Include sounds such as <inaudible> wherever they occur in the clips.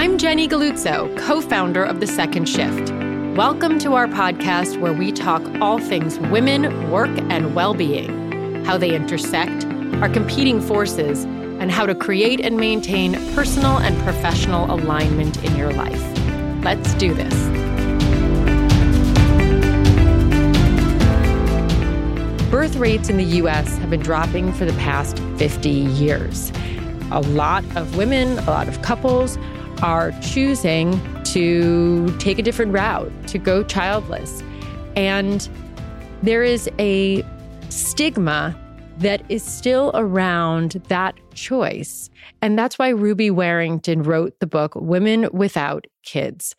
I'm Jenny Galluzzo, co founder of The Second Shift. Welcome to our podcast where we talk all things women, work, and well being, how they intersect, our competing forces, and how to create and maintain personal and professional alignment in your life. Let's do this. Birth rates in the US have been dropping for the past 50 years. A lot of women, a lot of couples are choosing to take a different route, to go childless. And there is a stigma that is still around that choice. And that's why Ruby Warrington wrote the book Women Without Kids.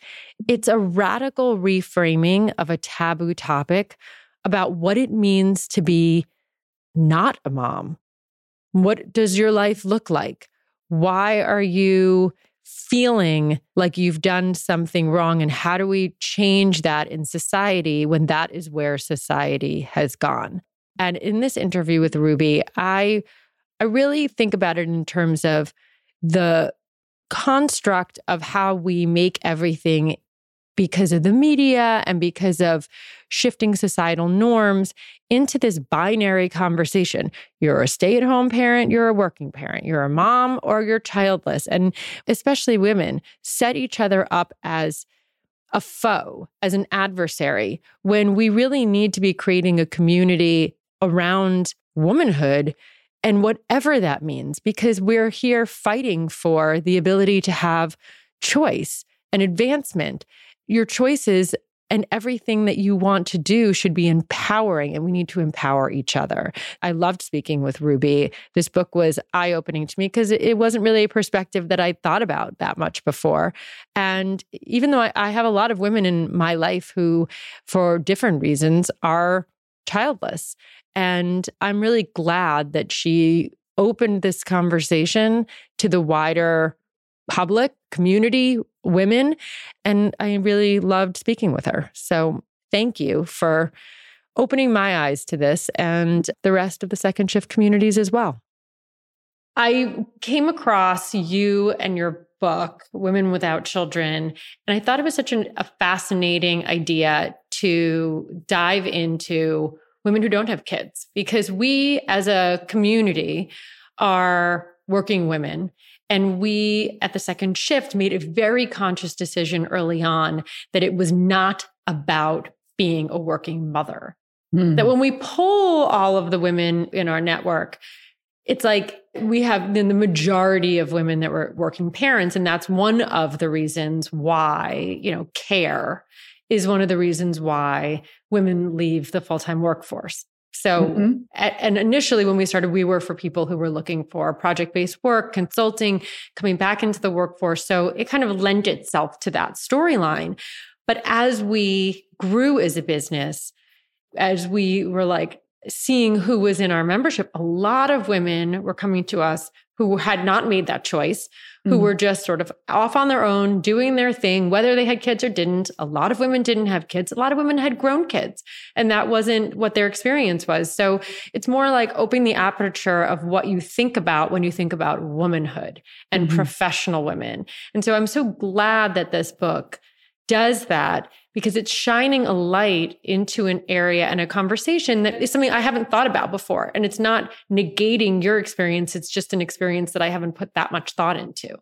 It's a radical reframing of a taboo topic about what it means to be not a mom. What does your life look like? Why are you feeling like you've done something wrong and how do we change that in society when that is where society has gone? And in this interview with ruby i i really think about it in terms of the construct of how we make everything because of the media and because of shifting societal norms into this binary conversation. You're a stay at home parent, you're a working parent, you're a mom, or you're childless. And especially women set each other up as a foe, as an adversary, when we really need to be creating a community around womanhood and whatever that means, because we're here fighting for the ability to have choice and advancement your choices and everything that you want to do should be empowering and we need to empower each other. I loved speaking with Ruby. This book was eye opening to me because it wasn't really a perspective that I thought about that much before. And even though I, have a lot of women in my life who, for different reasons, are childless. And I'm really glad that she opened this conversation to the wider public, community, women. And I really loved speaking with her. So thank you for opening my eyes to this and the rest of the second shift communities as well. I came across you and your book, Women Without Children, and I thought it was such an, a fascinating idea to dive into women who don't have kids because we as a community are working women and we at the second shift made a very conscious decision early on that it was not about being a working mother. Mm. That when we pull all of the women in our network, it's like we have then the majority of women that were working parents. And that's one of the reasons why, you know, care is one of the reasons why women leave the full time workforce. So, mm-hmm. and initially when we started, we were for people who were looking for project based work, consulting, coming back into the workforce. So it kind of lent itself to that storyline. But as we grew as a business, as we were like seeing who was in our membership, a lot of women were coming to us who had not made that choice, who mm-hmm. were just sort of off on their own, doing their thing, whether they had kids or didn't. A lot of women didn't have kids. A lot of women had grown kids, and that wasn't what their experience was. So it's more like opening the aperture of what you think about when you think about womanhood and mm-hmm. professional women. And so I'm so glad that this book does that because it's shining a light into an area and a conversation that is something I haven't thought about before. And it's not negating your experience, it's just an experience that I haven't put that much thought into.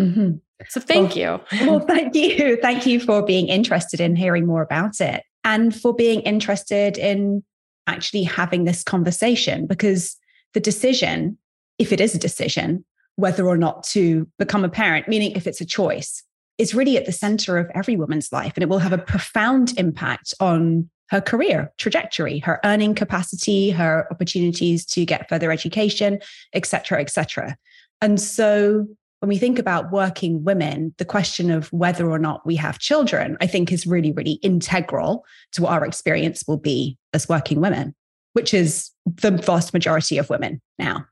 Mm-hmm. So thank well, you. well, <laughs> thank you. Thank you for being interested in hearing more about it and for being interested in actually having this conversation because the decision, if it is a decision, whether or not to become a parent, meaning if it's a choice, is really at the center of every woman's life. And it will have a profound impact on her career trajectory, her earning capacity, her opportunities to get further education, et cetera, et cetera. And so when we think about working women, the question of whether or not we have children, I think is really, really integral to what our experience will be as working women, which is the vast majority of women now.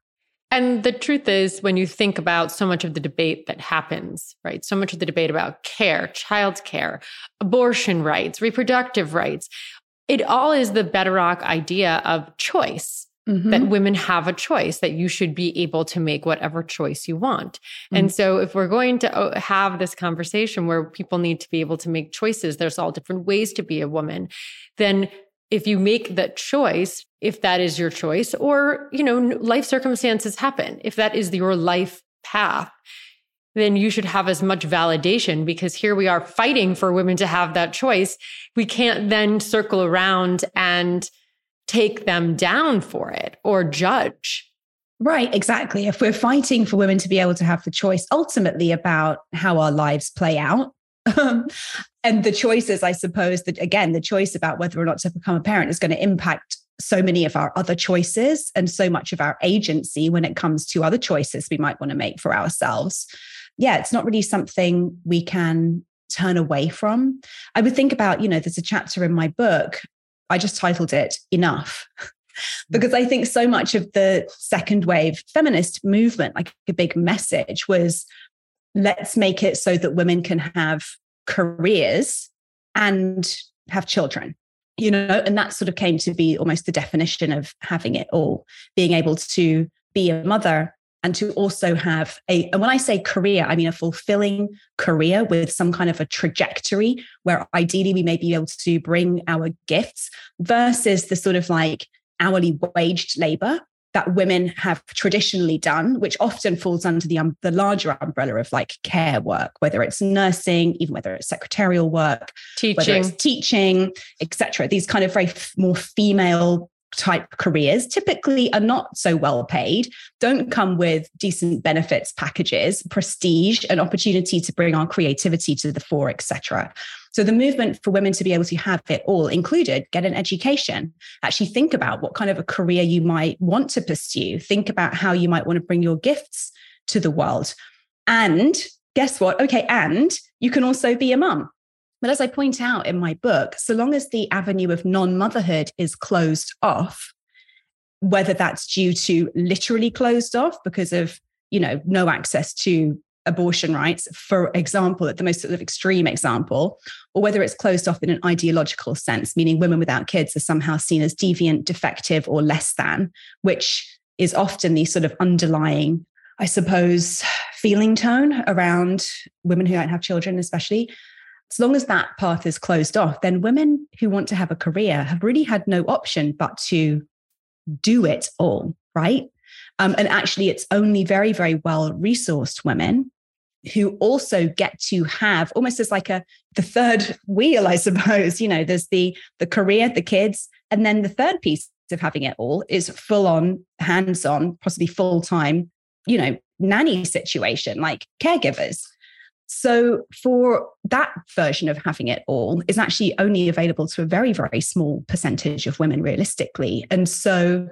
And the truth is, when you think about so much of the debate that happens, right? So much of the debate about care, child care, abortion rights, reproductive rights, it all is the bedrock idea of choice. mm-hmm. that women have a choice, that you should be able to make whatever choice you want. Mm-hmm. And so, if we're going to uh, have this conversation where people need to be able to make choices, there's all different ways to be a woman, then if you make that choice, if that is your choice, or, you know, life circumstances happen, if that is your life path, then you should have as much validation because here we are fighting for women to have that choice. We can't then circle around and take them down for it or judge. Right, exactly. If we're fighting for women to be able to have the choice ultimately about how our lives play out, <laughs> um, and the choices, I suppose, that again, the choice about whether or not to become a parent is going to impact so many of our other choices and so much of our agency when it comes to other choices we might want to make for ourselves. Yeah, it's not really something we can turn away from. I would think about, you know, there's a chapter in my book, I just titled it Enough. <laughs> because I think so much of the second wave feminist movement, like a big message, was let's make it so that women can have careers and have children you know and that sort of came to be almost the definition of having it all being able to be a mother and to also have a and when i say career i mean a fulfilling career with some kind of a trajectory where ideally we may be able to bring our gifts versus the sort of like hourly waged labor that women have traditionally done, which often falls under the, um, the larger umbrella of like care work, whether it's nursing, even whether it's secretarial work, teaching, whether it's teaching, etc. These kind of very f- more female type careers typically are not so well paid don't come with decent benefits packages prestige and opportunity to bring our creativity to the fore etc so the movement for women to be able to have it all included get an education actually think about what kind of a career you might want to pursue think about how you might want to bring your gifts to the world. And guess what? Okay and you can also be a mum but as I point out in my book, so long as the avenue of non motherhood is closed off, whether that's due to literally closed off because of, you know, no access to abortion rights, for example, at the most sort of extreme example, or whether it's closed off in an ideological sense, meaning women without kids are somehow seen as deviant, defective, or less than, which is often the sort of underlying, I suppose, feeling tone around women who don't have children, especially as long as that path is closed off, then women who want to have a career have really had no option but to do it all, right? Um, and actually, it's only very, very well resourced women who also get to have almost as like a the third <laughs> wheel, I suppose. You know, there's the the career, the kids, and then the third piece of having it all is full on, hands on, possibly full time, you know, nanny situation, like caregivers. So, for that version of having it all is actually only available to a very, very small percentage of women, realistically. And so,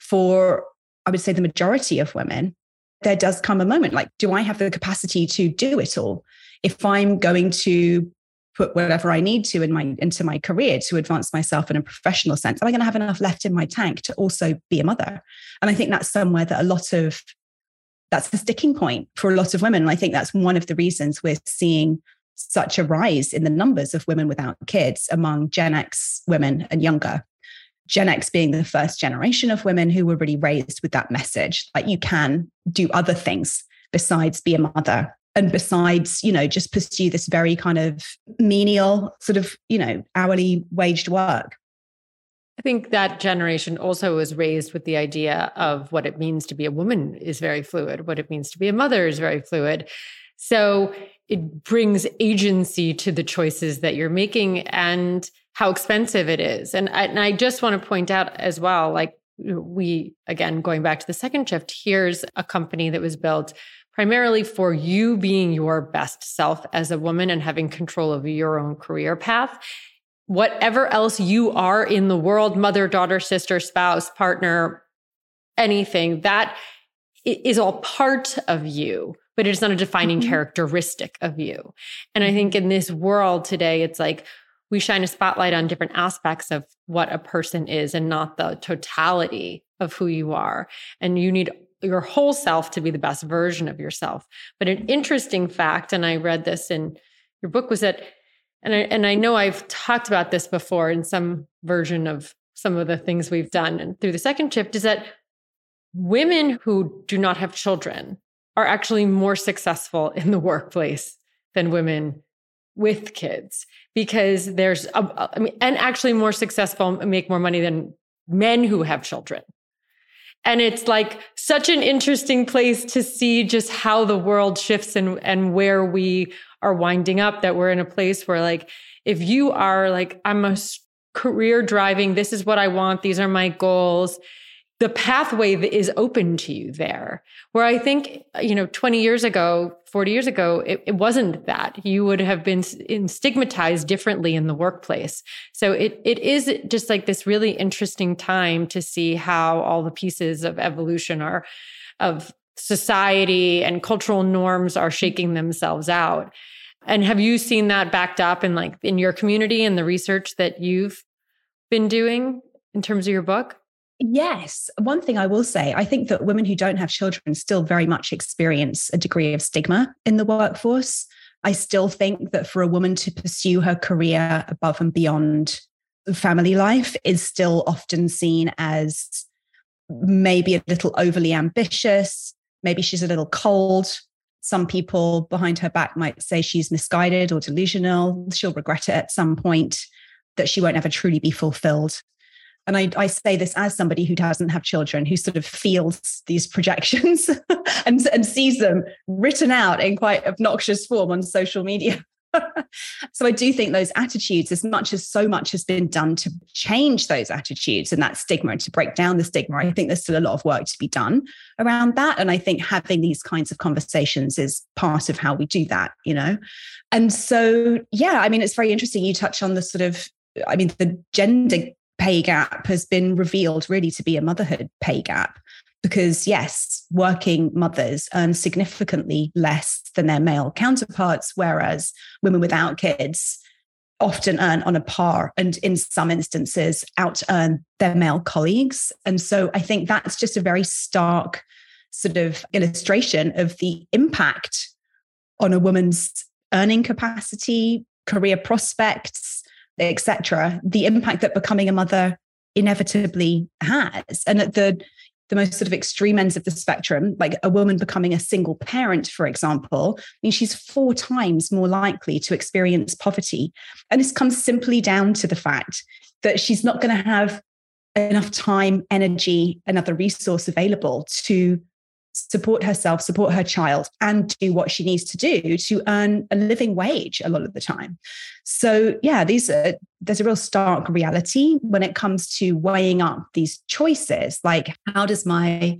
for I would say the majority of women, there does come a moment like, do I have the capacity to do it all? If I'm going to put whatever I need to in my into my career to advance myself in a professional sense, am I going to have enough left in my tank to also be a mother? And I think that's somewhere that a lot of that's the sticking point for a lot of women. And I think that's one of the reasons we're seeing such a rise in the numbers of women without kids among Gen X women and younger. Gen X being the first generation of women who were really raised with that message like you can do other things besides be a mother and besides, you know, just pursue this very kind of menial sort of, you know, hourly waged work. I think that generation also was raised with the idea of what it means to be a woman is very fluid, what it means to be a mother is very fluid. So it brings agency to the choices that you're making and how expensive it is. And I, and I just want to point out as well, like we, again, going back to the second shift, here's a company that was built primarily for you being your best self as a woman and having control of your own career path whatever else you are in the world mother, daughter, sister, spouse, partner, anything that is all part of you, but it is not a defining mm-hmm. characteristic of you. And I think mm-hmm. in this world today, it's like, we shine a spotlight on different aspects of what a person is and not the totality of who you are. And you need your whole self to be the best version of yourself. But an interesting fact, and I read this in your book, was that and I, and I know I've talked about this before in some version of some of the things we've done and through the second shift is that women who do not have children are actually more successful in the workplace than women with kids because there's a, I mean and actually more successful make more money than men who have children. And it's like such an interesting place to see just how the world shifts and and where we are winding up that we're in a place where like if you are like I'm a career driving this is what I want these are my goals the pathway that is open to you there. Where I think, you know, 20 years ago, 40 years ago, it, it, wasn't that. You would have been stigmatized differently in the workplace. So it it is just like this really interesting time to see how all the pieces of evolution are of society and cultural norms are shaking themselves out. And have you seen that backed up in like in your community and the research that you've been doing in terms of your book? Yes. One thing I will say, I think that women who don't have children still very much experience a degree of stigma in the workforce. I still think that for a woman to pursue her career above and beyond family life is still often seen as maybe a little overly ambitious. Maybe she's a little cold. Some people behind her back might say she's misguided or delusional. She'll regret it at some point that she won't ever truly be fulfilled and I, I, say this as somebody who doesn't have children, who sort of feels these projections <laughs> and, and sees them written out in quite obnoxious form on social media. <laughs> so I do think those attitudes, as much as so much has been done to change those attitudes and that stigma and to break down the stigma, I think there's still a lot of work to be done around that. And I think having these kinds of conversations is part of how we do that, you know? And so, yeah, I mean, it's very interesting. You touch on the sort of, I mean, the gender pay gap has been revealed really to be a motherhood pay gap. Because, yes, working mothers earn significantly less than their male counterparts, whereas women without kids often earn on a par and in some instances out earn their male colleagues. And so I think that's just a very stark sort of illustration of the impact on a woman's earning capacity, career prospects, etc., the impact that becoming a mother inevitably has. And at the the most sort of extreme ends of the spectrum, like a woman becoming a single parent, for example, I mean, she's four times more likely to experience poverty. And this comes simply down to the fact that she's not going to have enough time, energy, and other resource available to support herself, support her child, and do what she needs to do to earn a living wage a lot of the time. So, yeah, these are there's a real stark reality when it comes to weighing up these choices. Like, how does my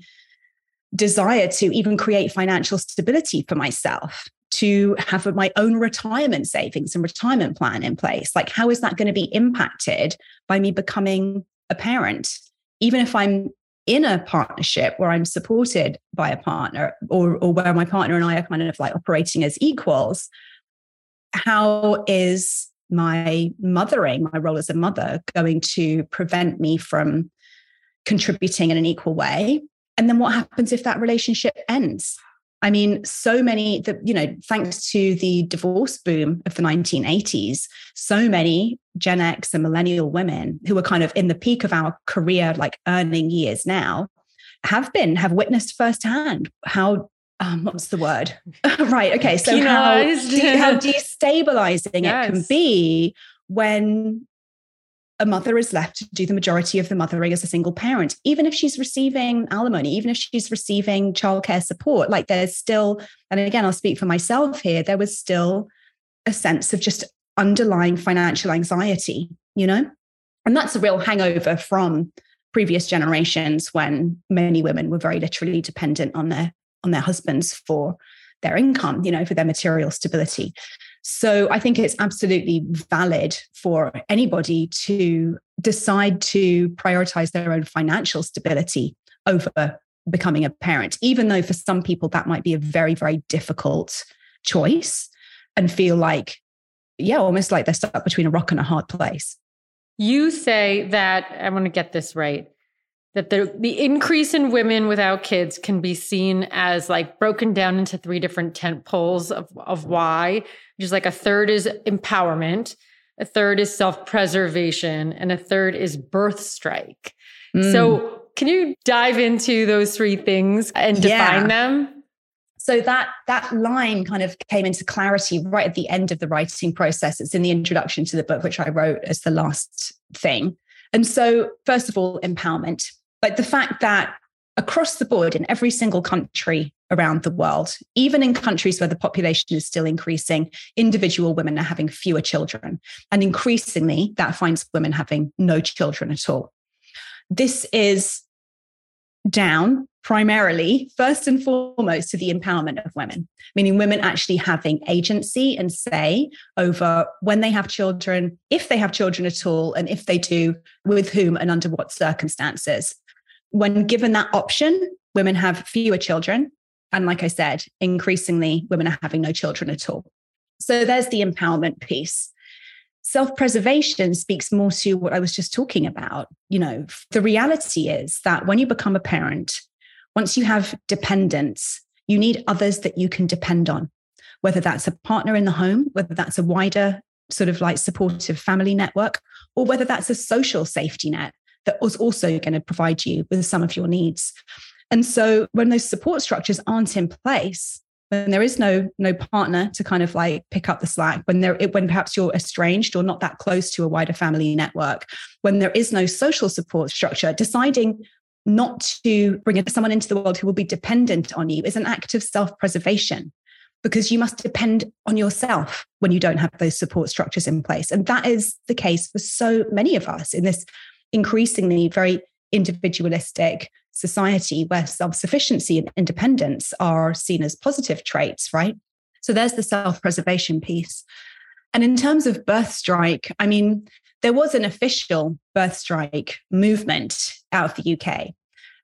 desire to even create financial stability for myself to have my own retirement savings and retirement plan in place like how is that going to be impacted by me becoming a parent even if i'm in a partnership where I'm supported by a partner or, or where my partner and I are kind of like operating as equals, how is my mothering, my role as a mother, going to prevent me from contributing in an equal way? And then what happens if that relationship ends? I mean, so many, the, you know, thanks to the divorce boom of the 1980s, so many Gen X and millennial women who are kind of in the peak of our career, like earning years now, have been, have witnessed firsthand how um, what's the word? <laughs> <laughs> right. Okay. So how, de- how <laughs> destabilizing yes. it can be when a mother is left to do the majority of the mothering as a single parent, even if she's receiving alimony, even if she's receiving childcare support. Like there's still, and again, I'll speak for myself here, there was still a sense of just underlying financial anxiety, you know? And that's a real hangover from previous generations when many women were very literally dependent on their on their husbands for their income, you know, for their material stability. So I think it's absolutely valid for anybody to decide to prioritize their own financial stability over becoming a parent, even though for some people that might be a very, very difficult choice and feel like, yeah, almost like they're stuck between a rock and a hard place. You say that, I want to get this right that the the increase in women without kids can be seen as like broken down into three different tent poles of of why, which is like a third is empowerment, a third is self preservation, and a third is birth strike. Mm. So, can you dive into those three things and define yeah. them? so that that line kind of came into clarity right at the end of the writing process it's in the introduction to the book which i wrote as the last thing and so first of all empowerment like the fact that across the board in every single country around the world even in countries where the population is still increasing individual women are having fewer children and increasingly that finds women having no children at all this is down primarily, first and foremost, to the empowerment of women, meaning women actually having agency and say over when they have children, if they have children at all, and if they do, with whom and under what circumstances. When given that option, women have fewer children. And like I said, increasingly, women are having no children at all. So there's the empowerment piece self preservation speaks more to what I was just talking about. You know, the reality is that when you become a parent, once you have dependents, you need others that you can depend on, whether that's a partner in the home, whether that's a wider sort of like supportive family network, or whether that's a social safety net that was also going to provide you with some of your needs. And so when those support structures aren't in place, when there is no no partner to kind of like pick up the slack when there when perhaps you're estranged or not that close to a wider family network when there is no social support structure deciding not to bring someone into the world who will be dependent on you is an act of self-preservation because you must depend on yourself when you don't have those support structures in place and that is the case for so many of us in this increasingly very individualistic society where self sufficiency and independence are seen as positive traits, right? So there's the self preservation piece. And in terms of birth strike, I mean, there was an official birth strike movement out of the UK.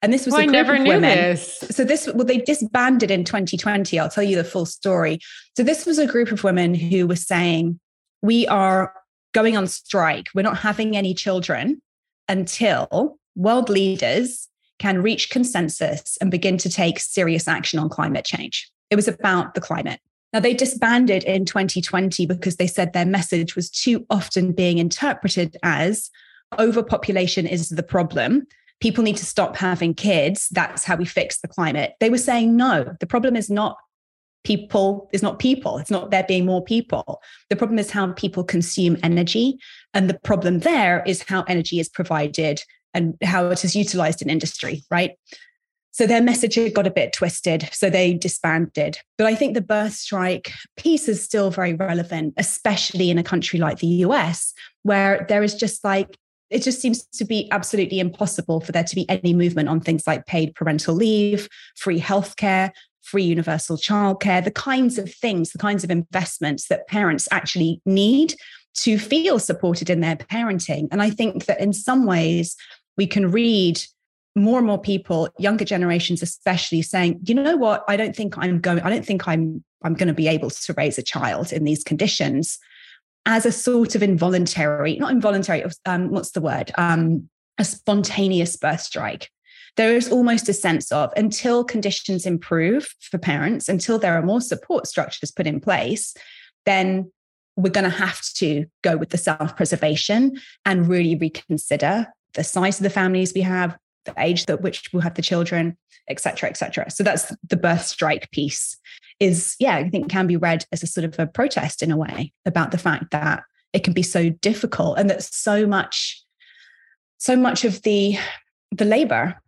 And this was a group I never of knew women. this. So this well, they disbanded in 2020. I'll tell you the full story. So this was a group of women who were saying, we are going on strike. We're not having any children until world leaders can reach consensus and begin to take serious action on climate change. It was about the climate. Now, they disbanded in 2020 because they said their message was too often being interpreted as overpopulation is the problem. People need to stop having kids. That's how we fix the climate. They were saying, no, the problem is not people, it's not people. It's not there being more people. The problem is how people consume energy. And the problem there is how energy is provided and how it is utilized in industry, right? So their message got a bit twisted. So they disbanded. But I think the birth strike piece is still very relevant, especially in a country like the US, where there is just like, it just seems to be absolutely impossible for there to be any movement on things like paid parental leave, free healthcare, free universal childcare, the kinds of things, the kinds of investments that parents actually need to feel supported in their parenting. And I think that in some ways, we can read more and more people, younger generations especially, saying, you know what, I don't think I'm going, I don't think I'm I'm going to be able to raise a child in these conditions as a sort of involuntary, not involuntary, um, what's the word? Um, a spontaneous birth strike. There is almost a sense of until conditions improve for parents, until there are more support structures put in place, then we're going to have to go with the self preservation and really reconsider the size of the families we have, the age that which we'll have the children, etc., etc. So that's the birth strike piece. Is yeah, I think can be read as a sort of a protest in a way about the fact that it can be so difficult and that so much, so much of the the labor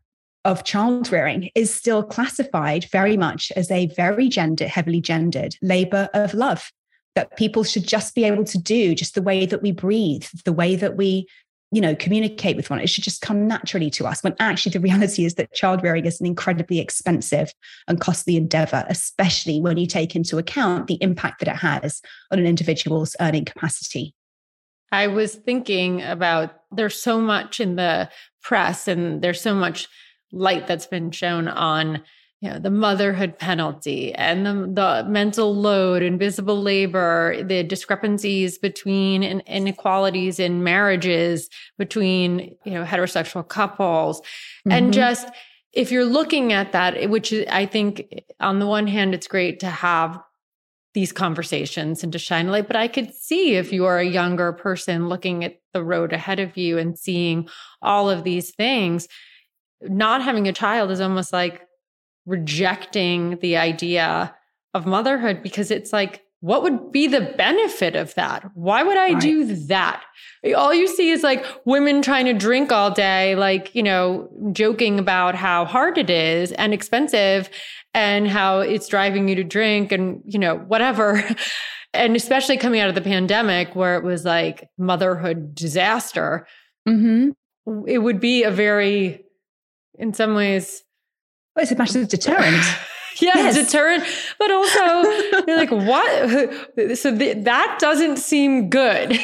of child rearing is still classified very much as a very gender heavily gendered labor of love that people should just be able to do just the way that we breathe the way that we you know, communicate with one. It should just come naturally to us. When actually the reality is that child rearing is an incredibly expensive and costly endeavor, especially when you take into account the impact that it has on an individual's earning capacity. I was thinking about there's so much in the press and there's so much light that's been shown on you know, the motherhood penalty and the, the mental load, invisible labor, the discrepancies between inequalities in marriages between, you know, heterosexual couples. Mm-hmm. And just if you're looking at that, which I think on the one hand, it's great to have these conversations and to shine a light. But I could see if you are a younger person looking at the road ahead of you and seeing all of these things, not having a child is almost like rejecting the idea of motherhood because it's like, what would be the benefit of that? Why would I right. do that? All you see is like women trying to drink all day, like, you know, joking about how hard it is and expensive and how it's driving you to drink and, you know, whatever. <laughs> and especially coming out of the pandemic where it was like motherhood disaster, mm-hmm. it would be a very, in some ways, well, it's a massive deterrent. <laughs> yeah, yes. deterrent, but also <laughs> you're like, what? <laughs> So th- that doesn't seem good.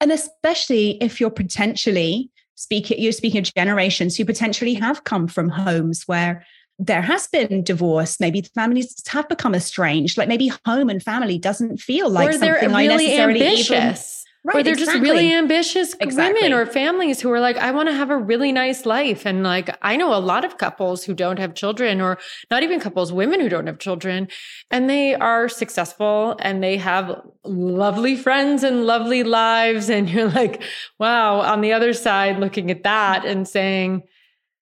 And especially if you're potentially speaking, you're speaking of generations who potentially have come from homes where there has been divorce. Maybe families have become estranged. Like maybe home and family doesn't feel like or they're something really I necessarily ambitious. Right, or they're exactly. just really ambitious exactly. women or families who are like, I want to have a really nice life. And like, I know a lot of couples who don't have children, or not even couples, women who don't have children, and they are successful and they have lovely friends and lovely lives. And you're like, wow, on the other side, looking at that and saying,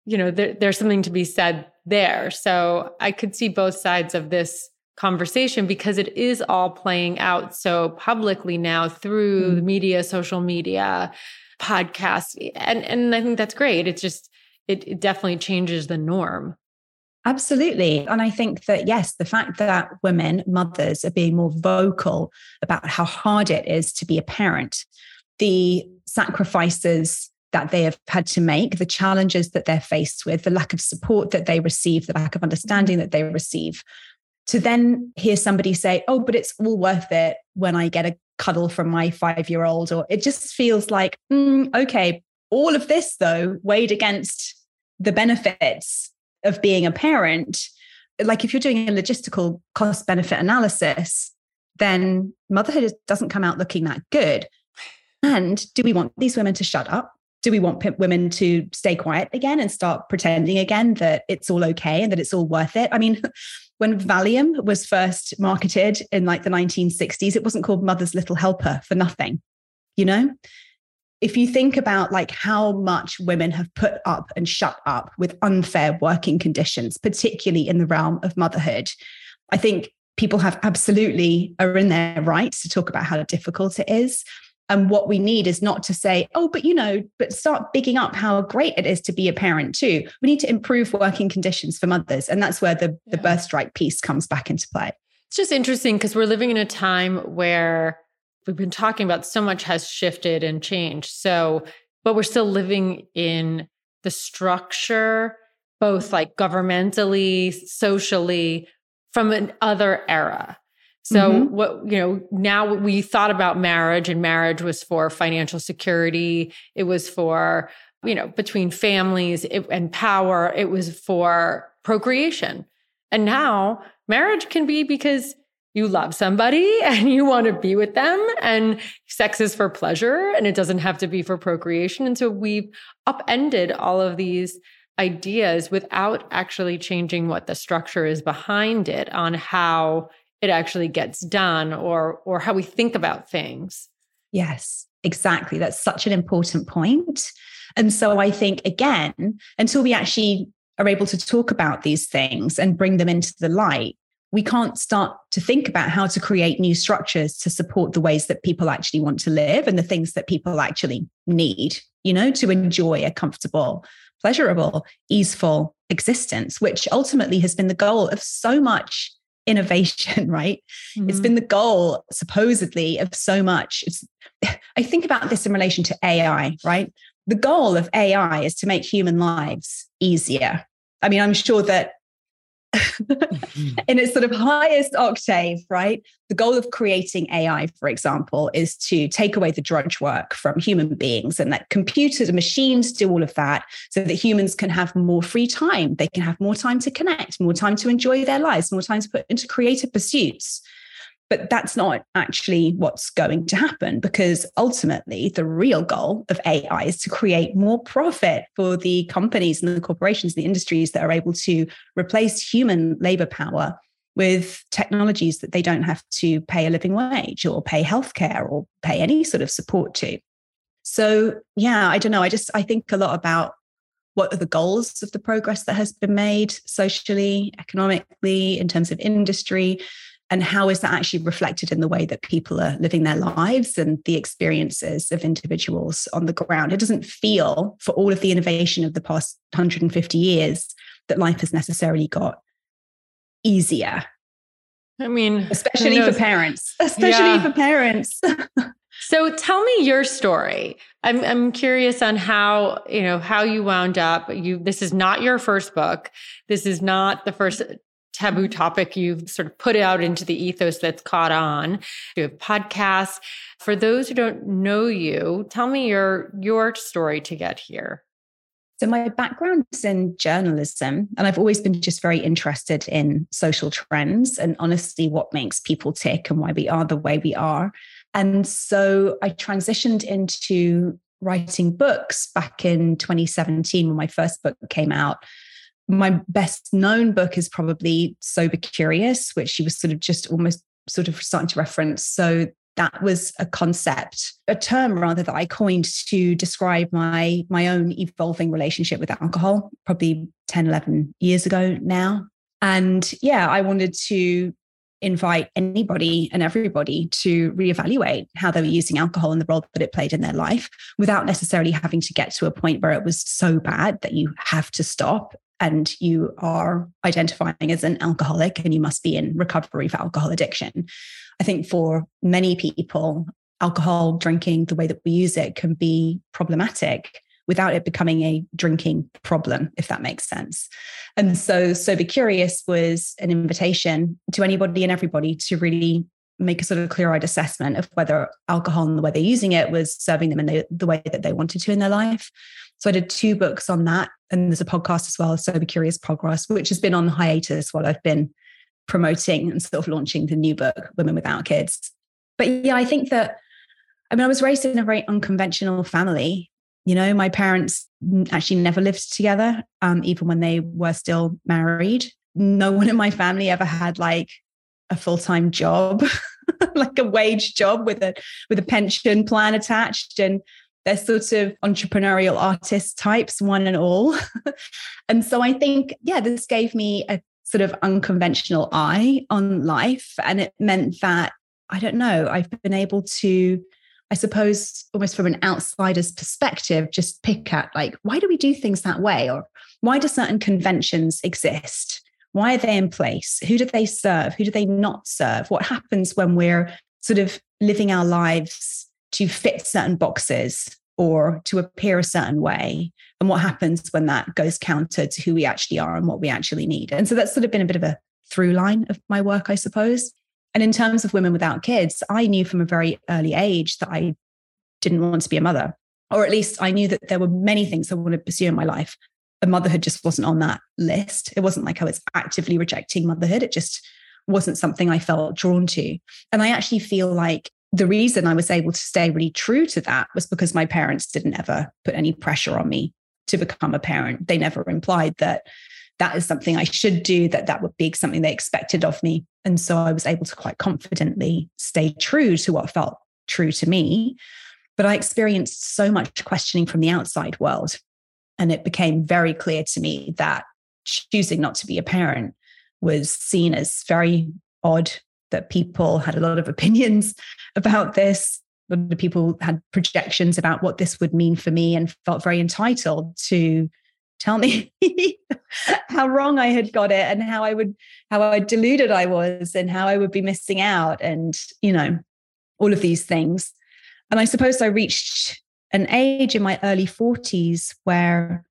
you know, there, there's something to be said there. So I could see both sides of this conversation because it is all playing out so publicly now through mm. the media, social media, podcasts. And and I think that's great. It's just it, it definitely changes the norm. Absolutely. And I think that, yes, the fact that women, mothers, are being more vocal about how hard it is to be a parent, the sacrifices that they have had to make, the challenges that they're faced with, the lack of support that they receive, the lack of understanding that they receive, to then hear somebody say, oh, but it's all worth it when I get a cuddle from my five year old, or it just feels like, mm, okay, all of this though weighed against the benefits of being a parent. Like if you're doing a logistical cost benefit analysis, then motherhood doesn't come out looking that good. And do we want these women to shut up? Do we want women to stay quiet again and start pretending again that it's all okay and that it's all worth it? I mean, when Valium was first marketed in like the 1960s, it wasn't called Mother's Little Helper for nothing, you know? If you think about like how much women have put up and shut up with unfair working conditions, particularly in the realm of motherhood, I think people have absolutely are in their rights to talk about how difficult it is. And what we need is not to say, oh, but you know, but start bigging up how great it is to be a parent too. We need to improve working conditions for mothers. And that's where the, yeah. the birth strike piece comes back into play. It's just interesting because we're living in a time where we've been talking about so much has shifted and changed. So, but we're still living in the structure, both like governmentally, socially, from an other era. So mm-hmm. what you know, now we thought about marriage and marriage was for financial security. It was for, you know, between families and power. It was for procreation. And now marriage can be because you love somebody <laughs> and you want to be with them and sex is for pleasure and it doesn't have to be for procreation. And so we've upended all of these ideas without actually changing what the structure is behind it on how it actually gets done or or how we think about things. Yes exactly. That's such an important point. And so i think again until we actually are able to talk about these things and bring them into the light we can't start to think about how to create new structures to support the ways that people actually want to live and the things that people actually need you know to enjoy a comfortable pleasurable easeful existence which ultimately has been the goal of so much innovation, <laughs> right? Mm-hmm. It's been the goal, supposedly, of so much. It's, <sighs> I think about this in relation to AI, right? The goal of AI is to make human lives easier. I mean, I'm sure that <laughs> in its sort of highest octave, right? The goal of creating AI, for example, is to take away the drudge work from human beings and let computers and machines do all of that so that humans can have more free time. They can have more time to connect, more time to enjoy their lives, more time to put into creative pursuits. But that's not actually what's going to happen because ultimately, the real goal of AI is to create more profit for the companies and the corporations, the industries that are able to replace human labor power with technologies that they don't have to pay a living wage or pay healthcare or pay any sort of support to. So, yeah, I don't know. I just, I think a lot about what are the goals of the progress that has been made socially, economically, in terms of industry, and how is that actually reflected in the way that people are living their lives and the experiences of individuals on the ground? It doesn't feel for all of the innovation of the past 150 years that life has necessarily got easier. I mean especially for parents. Especially yeah. for parents. <laughs> So tell me your story. I'm i'm curious on how you know how you wound up. You this is not your first book. This is not the first taboo topic you've sort of put out into the ethos that's caught on. You have podcasts. For those who don't know you, tell me your your story to get here. So my background is in journalism, and I've always been just very interested in social trends and honestly what makes people tick and why we are the way we are. And so I transitioned into writing books back in 2017 when my first book came out my best known book is probably Sober Curious, which she was sort of just almost sort of starting to reference. So that was a concept, a term rather that I coined to describe my my own evolving relationship with alcohol, probably 10, 11 years ago now. And yeah, I wanted to invite anybody and everybody to reevaluate how they were using alcohol and the role that it played in their life without necessarily having to get to a point where it was so bad that you have to stop and you are identifying as an alcoholic and you must be in recovery for alcohol addiction. I think for many people, alcohol drinking, the way that we use it, can be problematic without it becoming a drinking problem, if that makes sense. And so, Sober Curious was an invitation to anybody and everybody to really make a sort of clear eyed assessment of whether alcohol and the way they're using it was serving them in the, the way that they wanted to in their life. So I did two books on that. And there's a podcast as well, Sober Curious Progress, which has been on hiatus while I've been promoting and sort of launching the new book, Women Without Kids. But yeah, I think that, I mean, I was raised in a very unconventional family. You know, my parents actually never lived together, um, even when they were still married. No one in my family ever had like a full-time job, <laughs> <laughs> like a wage job with a with a pension plan attached. And they're sort of entrepreneurial artist types, one and all. <laughs> and so I think, yeah, this gave me a sort of unconventional eye on life. And it meant that, I don't know, I've been able to, I suppose, almost from an outsider's perspective, just pick at like, why do we do things that way? Or why do certain conventions exist? Why are they in place? Who do they serve? Who do they not serve? What happens when we're sort of living our lives to fit certain boxes or to appear a certain way and what happens when that goes counter to who we actually are and what we actually need and so that's sort of been a bit of a through line of my work i suppose and in terms of women without kids i knew from a very early age that i didn't want to be a mother or at least i knew that there were many things i wanted to pursue in my life motherhood just wasn't on that list it wasn't like i was actively rejecting motherhood it just wasn't something i felt drawn to and i actually feel like the reason I was able to stay really true to that was because my parents didn't ever put any pressure on me to become a parent. They never implied that that is something I should do, that that would be something they expected of me. And so I was able to quite confidently stay true to what felt true to me. But I experienced so much questioning from the outside world. And it became very clear to me that choosing not to be a parent was seen as very odd that people had a lot of opinions <laughs> about this. A lot of people had projections about what this would mean for me and felt very entitled to tell me <laughs> how wrong I had got it and how I would, how deluded I was and how I would be missing out and, you know, all of these things. And I suppose I reached an age in my early 40s where,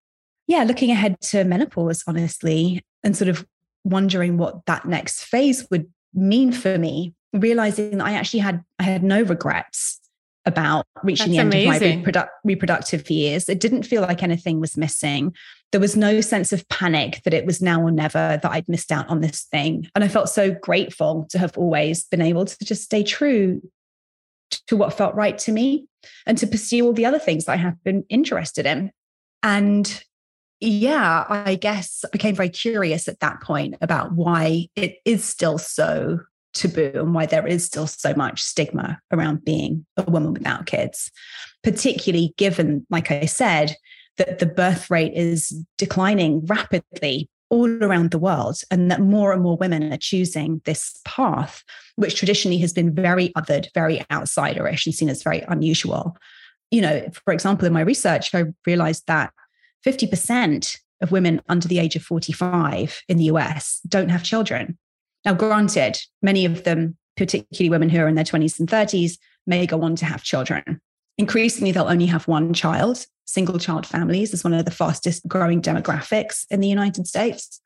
yeah, looking ahead to menopause, honestly, and sort of wondering what that next phase would mean for me, realizing that I actually had I had no regrets about reaching That's the end amazing. of my reprodu- reproductive years. It didn't feel like anything was missing. There was no sense of panic that it was now or never that I'd missed out on this thing. And I felt so grateful to have always been able to just stay true to what felt right to me and to pursue all the other things that I have been interested in. And yeah, I guess I became very curious at that point about why it is still so taboo and why there is still so much stigma around being a woman without kids, particularly given, like I said, that the birth rate is declining rapidly all around the world and that more and more women are choosing this path which traditionally has been very othered very outsiderish and seen as very unusual you know for example in my research i realized that 50% of women under the age of 45 in the US don't have children. Now, granted, many of them, particularly women who are in their 20s and 30s, may go on to have children. Increasingly, they'll only have one child. Single child families is one of the fastest growing demographics in the United States.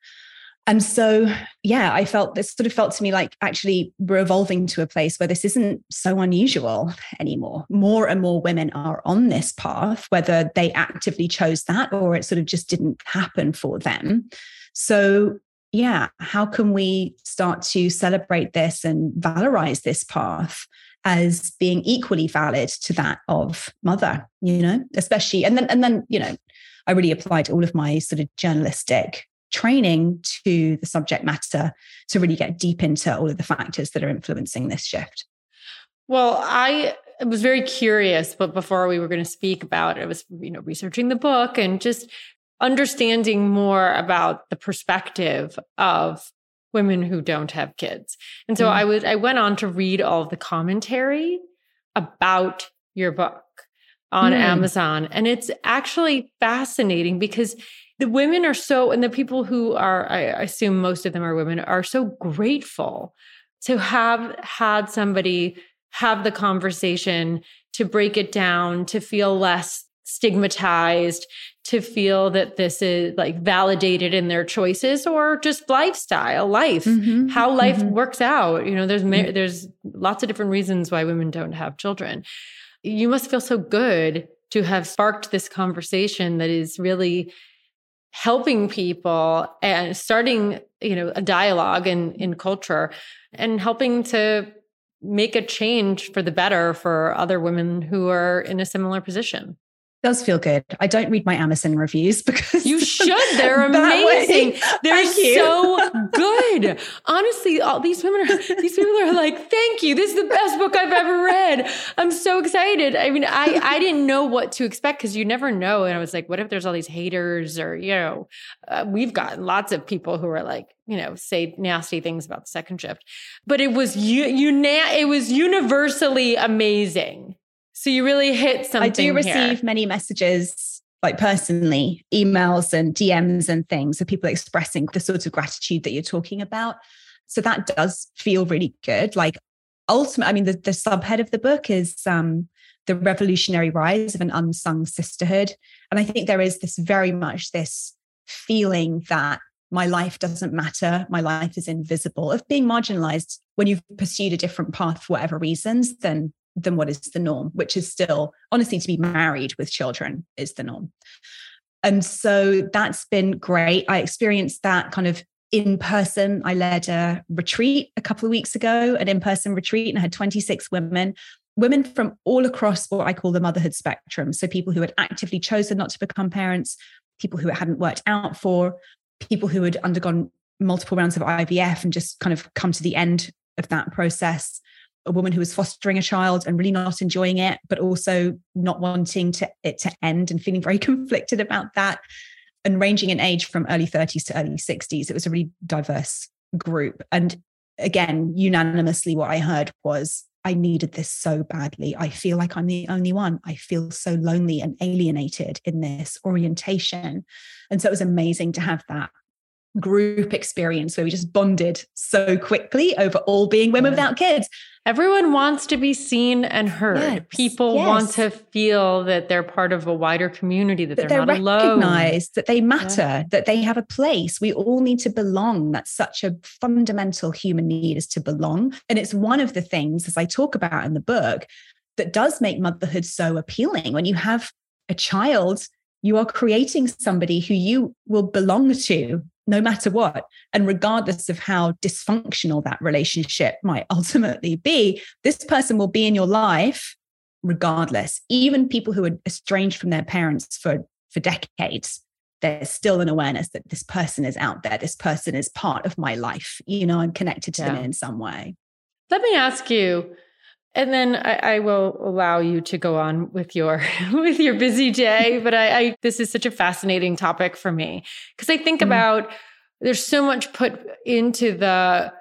And so, yeah, I felt this sort of felt to me like actually we're evolving to a place where this isn't so unusual anymore. More and more women are on this path, whether they actively chose that or it sort of just didn't happen for them. So, yeah, how can we start to celebrate this and valorize this path as being equally valid to that of mother, you know, especially, and then, and then, you know, I really applied all of my sort of journalistic training to the subject matter to really get deep into all of the factors that are influencing this shift? Well, I was very curious, but before we were going to speak about it, I was, you know, researching the book and just understanding more about the perspective of women who don't have kids. And so mm. I was I went on to read all of the commentary about your book on mm. Amazon and it's actually fascinating because the women are so, and the people who are, I assume most of them are women, are so grateful to have had somebody have the conversation, to break it down, to feel less stigmatized, to feel that this is like validated in their choices or just lifestyle, life, mm-hmm. how life mm-hmm. works out. You know, there's there's lots of different reasons why women don't have children. You must feel so good to have sparked this conversation that is really helping people and starting you know a dialogue in in culture and helping to make a change for the better for other women who are in a similar position does feel good. I don't read my Amazon reviews <laughs> because you should. They're <laughs> amazing. They're so good. Honestly, all these women are these people are like, thank you. This is the best book I've ever read. I'm so excited. I mean, I I didn't know what to expect because you never know. And I was like, what if there's all these haters or you know, uh, we've gotten lots of people who are like, you know, say nasty things about the second shift. But it was you you it was universally amazing. So you really hit something. I do receive here. many messages, like personally, emails and DMs and things of people expressing the sort of gratitude that you're talking about. So that does feel really good. Like ultimate, I mean, the, the subhead of the book is um, the revolutionary rise of an unsung sisterhood. And I think there is this very much this feeling that my life doesn't matter, my life is invisible, of being marginalized when you've pursued a different path for whatever reasons than than what is the norm, which is still honestly to be married with children is the norm. And so that's been great. I experienced that kind of in person. I led a retreat a couple of weeks ago, an in person retreat, and I had 26 women, women from all across what I call the motherhood spectrum. So people who had actively chosen not to become parents, people who it hadn't worked out for, people who had undergone multiple rounds of IVF and just kind of come to the end of that process a woman who was fostering a child and really not enjoying it, but also not wanting to, it to end and feeling very <laughs> conflicted about that, and ranging in age from early 30s to early 60s. It was a really diverse group. And again, unanimously, what I heard was, I needed this so badly. I feel like I'm the only one. I feel so lonely and alienated in this orientation. And so it was amazing to have that group experience where we just bonded so quickly over all being women without kids. Everyone wants to be seen and heard. Yes, People yes. want to feel that they're part of a wider community, that, that they're, they're, not recognized, alone. that they matter, yeah. that they have a place. We all need to belong. That's such a fundamental human need is to belong. And it's one of the things, as I talk about in the book, that does make motherhood so appealing. When you have a child, you are creating somebody who you will belong to no matter what. And regardless of how dysfunctional that relationship might <laughs> ultimately be, this person will be in your life regardless. Even people who are estranged from their parents for, for decades, there's still an awareness that this person is out there. This person is part of my life. You know, I'm connected to yeah. them in some way. Let me ask you, and then I, I, will allow you to go on with your <laughs> with your busy day. <laughs> But I, I this is such a fascinating topic for me because I think mm. about there's so much put into the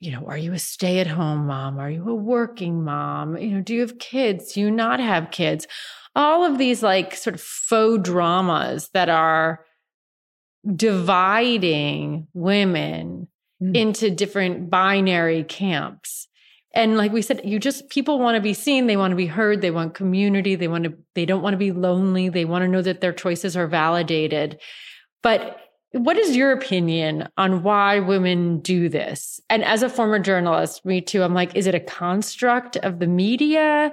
you know, are you a stay at home mom? Are you a working mom? You know, do you have kids? Do you not have kids? All of these like sort of faux dramas that are dividing women mm. into different binary camps. And like we said, you just people want to be seen, they want to be heard, they want community, they want to they don't want to be lonely, they want to know that their choices are validated. But what is your opinion on why women do this? And as a former journalist, me too, I'm like, is it a construct of the media?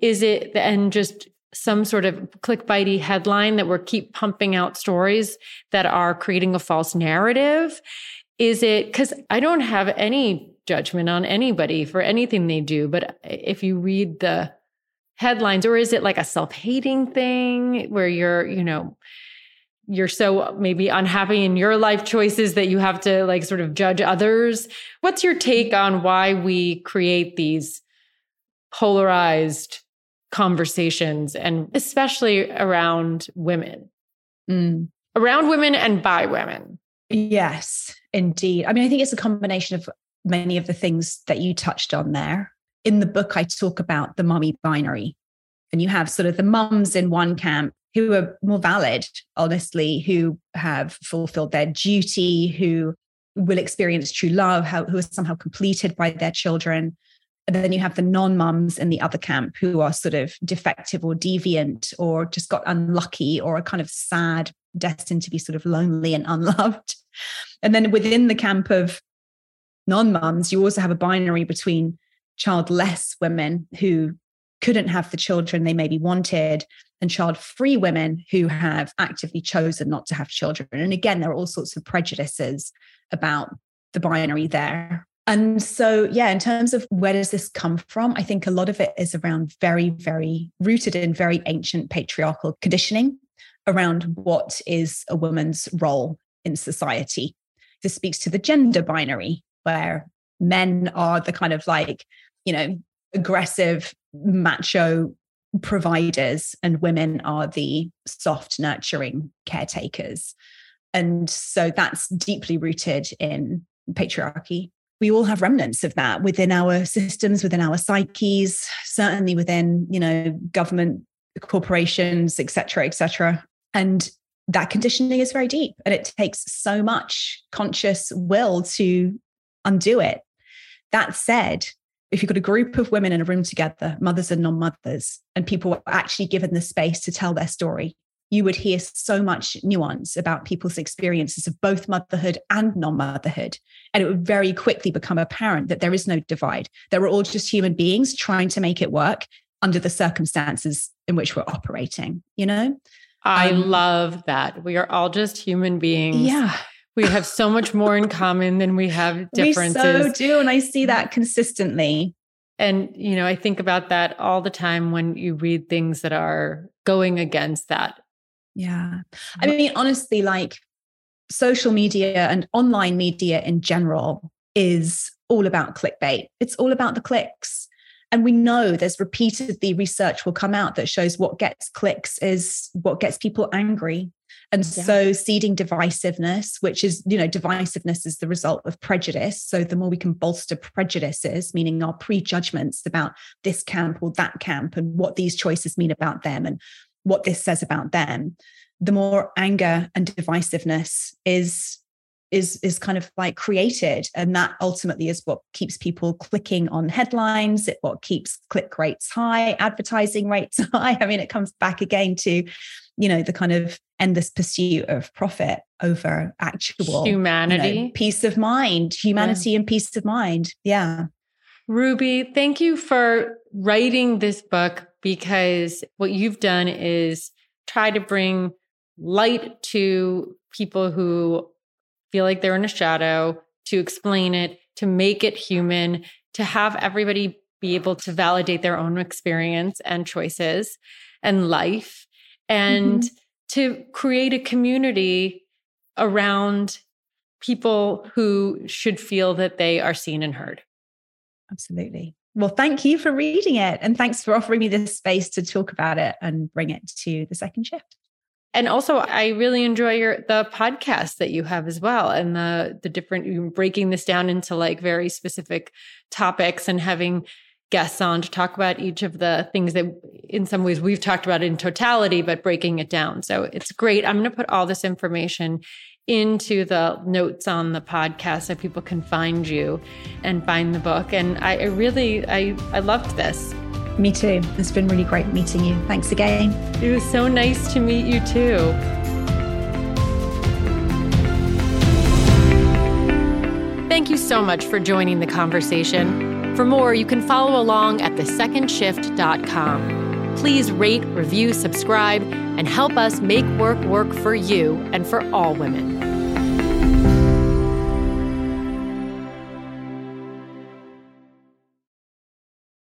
Is it and just some sort of clickbaity headline that we're keep pumping out stories that are creating a false narrative? Is it because I don't have any judgment on anybody for anything they do, but if you read the headlines, or is it like a self hating thing where you're, you know, you're so maybe unhappy in your life choices that you have to like sort of judge others? What's your take on why we create these polarized conversations and especially around women, mm. around women and by women. Yes, indeed. I mean, I think it's a combination of many of the things that you touched on there. In the book, I talk about the mummy binary, and you have sort of the mums in one camp who are more valid, honestly, who have fulfilled their duty, who will experience true love, who are somehow completed by their children, and then you have the non mums in the other camp who are sort of defective or deviant or just got unlucky or are kind of sad, destined to be sort of lonely and unloved. And then within the camp of non mums, you also have a binary between childless women who couldn't have the children they maybe wanted and child free women who have actively chosen not to have children. And again, there are all sorts of prejudices about the binary there. And so, yeah, in terms of where does this come from, I think a lot of it is around very, very rooted in very ancient patriarchal conditioning around what is a woman's role in society. This speaks to the gender binary, where men are the kind of like, you know, aggressive, macho providers, and women are the soft, nurturing caretakers. And so that's deeply rooted in patriarchy we all have remnants of that within our systems, within our psyches, certainly within, you know, government, corporations, et cetera, et cetera. And that conditioning is very deep and it takes so much conscious will to undo it. That said, if you've got a group of women in a room together, mothers and non mothers, and people are actually given the space to tell their story, you would hear so much nuance about people's experiences of both motherhood and non motherhood. And it would very quickly become apparent that there is no divide. They're all just human beings trying to make it work under the circumstances in which we're operating, you know? I um, love that. We are all just human beings. Yeah. We have so much <laughs> more in common than we have differences. We so do. And I see that consistently. And, you know, I think about that all the time when you read things that are going against that yeah. I mean, honestly, like social media and online media in general is all about clickbait. It's all about the clicks. And we know there's repeatedly research will come out that shows what gets clicks is what gets people angry. And yeah. so seeding divisiveness, which is, you know, divisiveness is the result of prejudice. So the more we can bolster prejudices, meaning our prejudgments about this camp or that camp and what these choices mean about them and what this says about them, the more anger and divisiveness is is is kind of like created and that ultimately is what keeps people clicking on headlines it what keeps click rates high advertising rates <laughs> high. I mean it comes back again to you know the kind of endless pursuit of profit over actual humanity you know, peace of mind humanity yeah. and peace of mind. Yeah. Ruby thank you for writing this book because what you've done is try to bring light to people who feel like they're in a shadow, to explain it, to make it human, to have everybody be able to validate their own experience and choices and life, and mm-hmm. to create a community around people who should feel that they are seen and heard. Absolutely. Well, thank you for reading it. And thanks for offering me this space to talk about it and bring it to the second shift. And also, I really enjoy your the podcast that you have as well, and the the different breaking this down into like very specific topics and having guests on to talk about each of the things that in some ways we've talked about in totality, but breaking it down. So it's great. I'm going to put all this information into the notes on the podcast so people can find you and find the book. And I, I really, I, I loved this. Me too. It's been really great meeting you. Thanks again. It was so nice to meet you too. Thank you so much for joining the conversation. For more, you can follow along at thesecondshift.com. Please rate, review, subscribe, and help us make work work for you and for all women.